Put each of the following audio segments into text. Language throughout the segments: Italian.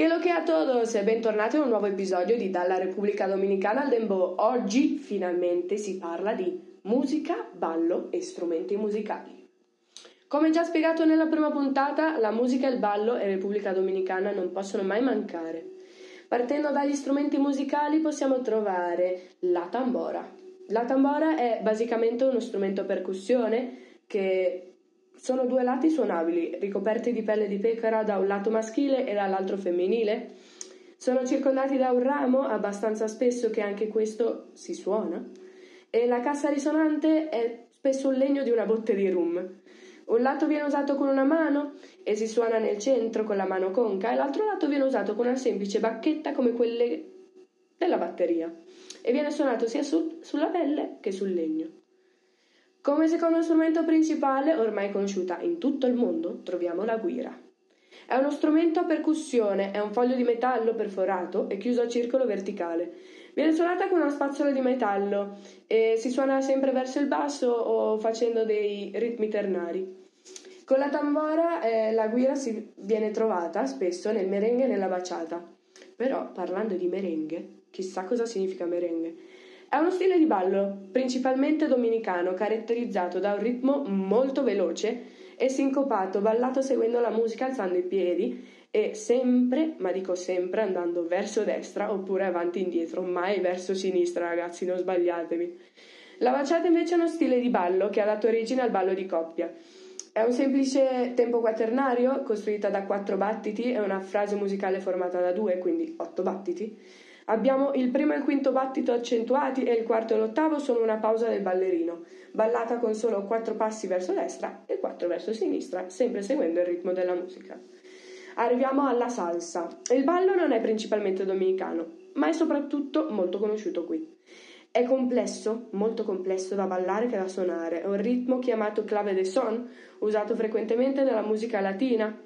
Che lo che a todos bentornati a un nuovo episodio di Dalla Repubblica Dominicana al Dembo. Oggi finalmente si parla di musica, ballo e strumenti musicali. Come già spiegato nella prima puntata, la musica, il ballo e Repubblica Dominicana non possono mai mancare. Partendo dagli strumenti musicali possiamo trovare la tambora. La tambora è basicamente uno strumento percussione che sono due lati suonabili, ricoperti di pelle di pecora da un lato maschile e dall'altro femminile. Sono circondati da un ramo abbastanza spesso che anche questo si suona. E la cassa risonante è spesso il legno di una botte di rum. Un lato viene usato con una mano e si suona nel centro con la mano conca e l'altro lato viene usato con una semplice bacchetta come quelle della batteria e viene suonato sia su, sulla pelle che sul legno. Come secondo strumento principale, ormai conosciuta in tutto il mondo, troviamo la guira. È uno strumento a percussione, è un foglio di metallo perforato e chiuso a circolo verticale. Viene suonata con una spazzola di metallo e si suona sempre verso il basso o facendo dei ritmi ternari. Con la tambora eh, la guira si viene trovata spesso nel merengue e nella baciata. Però, parlando di merengue, chissà cosa significa merengue. È uno stile di ballo, principalmente dominicano, caratterizzato da un ritmo molto veloce e sincopato, ballato seguendo la musica alzando i piedi e sempre, ma dico sempre, andando verso destra oppure avanti e indietro, mai verso sinistra, ragazzi, non sbagliatevi. La baciata invece è uno stile di ballo che ha dato origine al ballo di coppia. È un semplice tempo quaternario, costruita da quattro battiti e una frase musicale formata da due, quindi otto battiti Abbiamo il primo e il quinto battito accentuati e il quarto e l'ottavo sono una pausa del ballerino, ballata con solo quattro passi verso destra e quattro verso sinistra, sempre seguendo il ritmo della musica. Arriviamo alla salsa. Il ballo non è principalmente dominicano, ma è soprattutto molto conosciuto qui. È complesso, molto complesso da ballare che da suonare. È un ritmo chiamato clave de son, usato frequentemente nella musica latina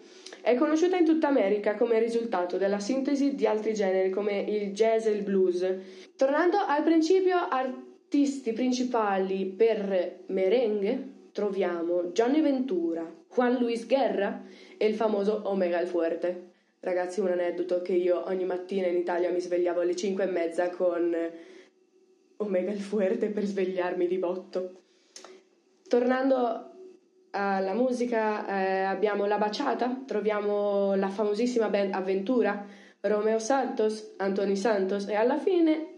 è conosciuta in tutta America come risultato della sintesi di altri generi come il jazz e il blues. Tornando al principio, artisti principali per merengue troviamo Johnny Ventura, Juan Luis Guerra e il famoso Omega il Fuerte. Ragazzi, un aneddoto che io ogni mattina in Italia mi svegliavo alle 5 e mezza con Omega il Fuerte per svegliarmi di botto. Tornando alla musica eh, abbiamo La Baciata, troviamo la famosissima band Avventura, Romeo Santos, Anthony Santos e alla fine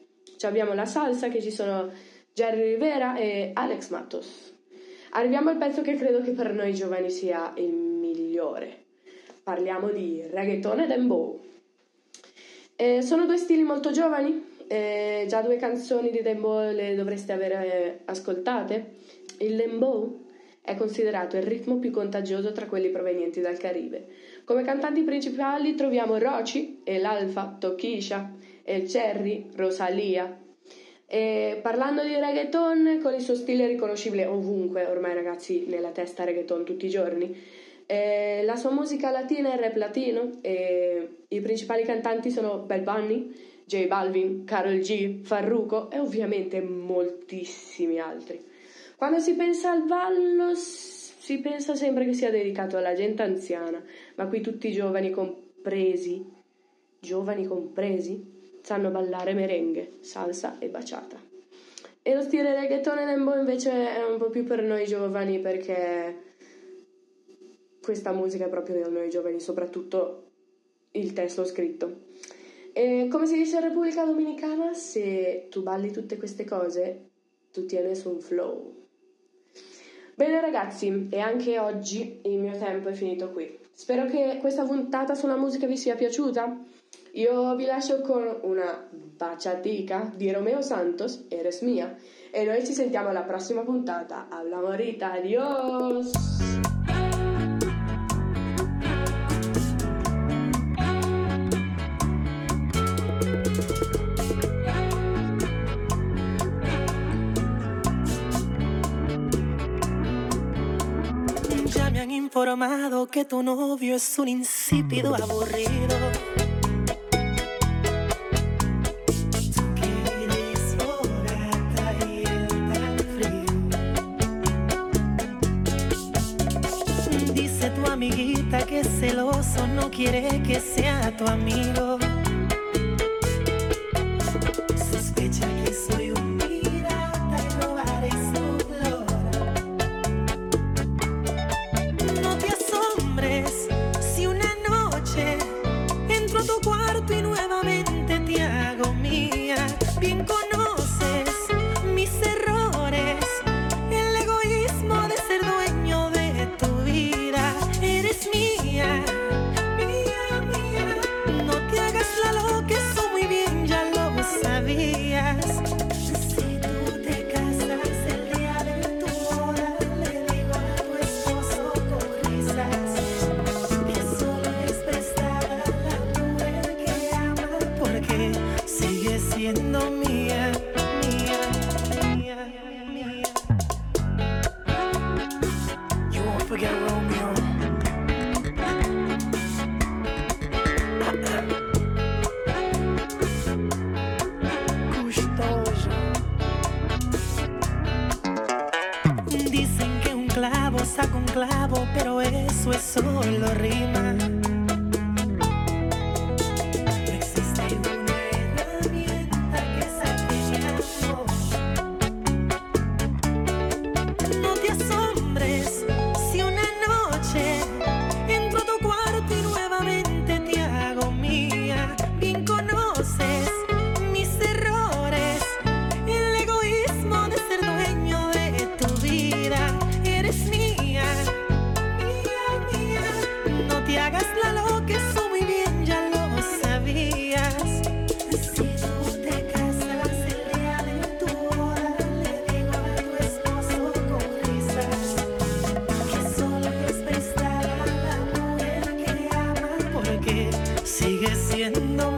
abbiamo la salsa che ci sono Jerry Rivera e Alex Matos. Arriviamo al pezzo che credo che per noi giovani sia il migliore. Parliamo di reggaeton e dembow. Eh, sono due stili molto giovani, eh, già due canzoni di dembow le dovreste aver ascoltate. Il dembow è considerato il ritmo più contagioso tra quelli provenienti dal Caribe. Come cantanti principali troviamo Roci e l'Alfa, Tokisha, El Cherry, Rosalia. E parlando di reggaeton, con il suo stile riconoscibile ovunque, ormai ragazzi nella testa reggaeton tutti i giorni, eh, la sua musica latina è rap latino e i principali cantanti sono Bel Bunny, J Balvin, Carol G, Farruko e ovviamente moltissimi altri. Quando si pensa al ballo si pensa sempre che sia dedicato alla gente anziana, ma qui tutti i giovani compresi, giovani compresi, sanno ballare merengue, salsa e baciata. E lo stile reggaeton e dembo invece è un po' più per noi giovani perché questa musica è proprio per noi giovani, soprattutto il testo scritto. E come si dice in Repubblica Dominicana, se tu balli tutte queste cose, tu tieni su un flow. Bene ragazzi, e anche oggi il mio tempo è finito qui. Spero che questa puntata sulla musica vi sia piaciuta. Io vi lascio con una baciatica di Romeo Santos, Eres mia, e noi ci sentiamo alla prossima puntata. Alla morita, adios! informado que tu novio es un insípido aburrido. Dice tu amiguita que celoso no quiere que sea tu amigo. forget Romeo. Custoso. Dicen que un clavo saca un clavo, pero eso es solo rima. No te hagas la loca, eso muy bien ya lo sabías. Si tú te casas el día de tu boda, le digo a tu esposo con risas que solo es prestar la mujer que amas, porque sigue siendo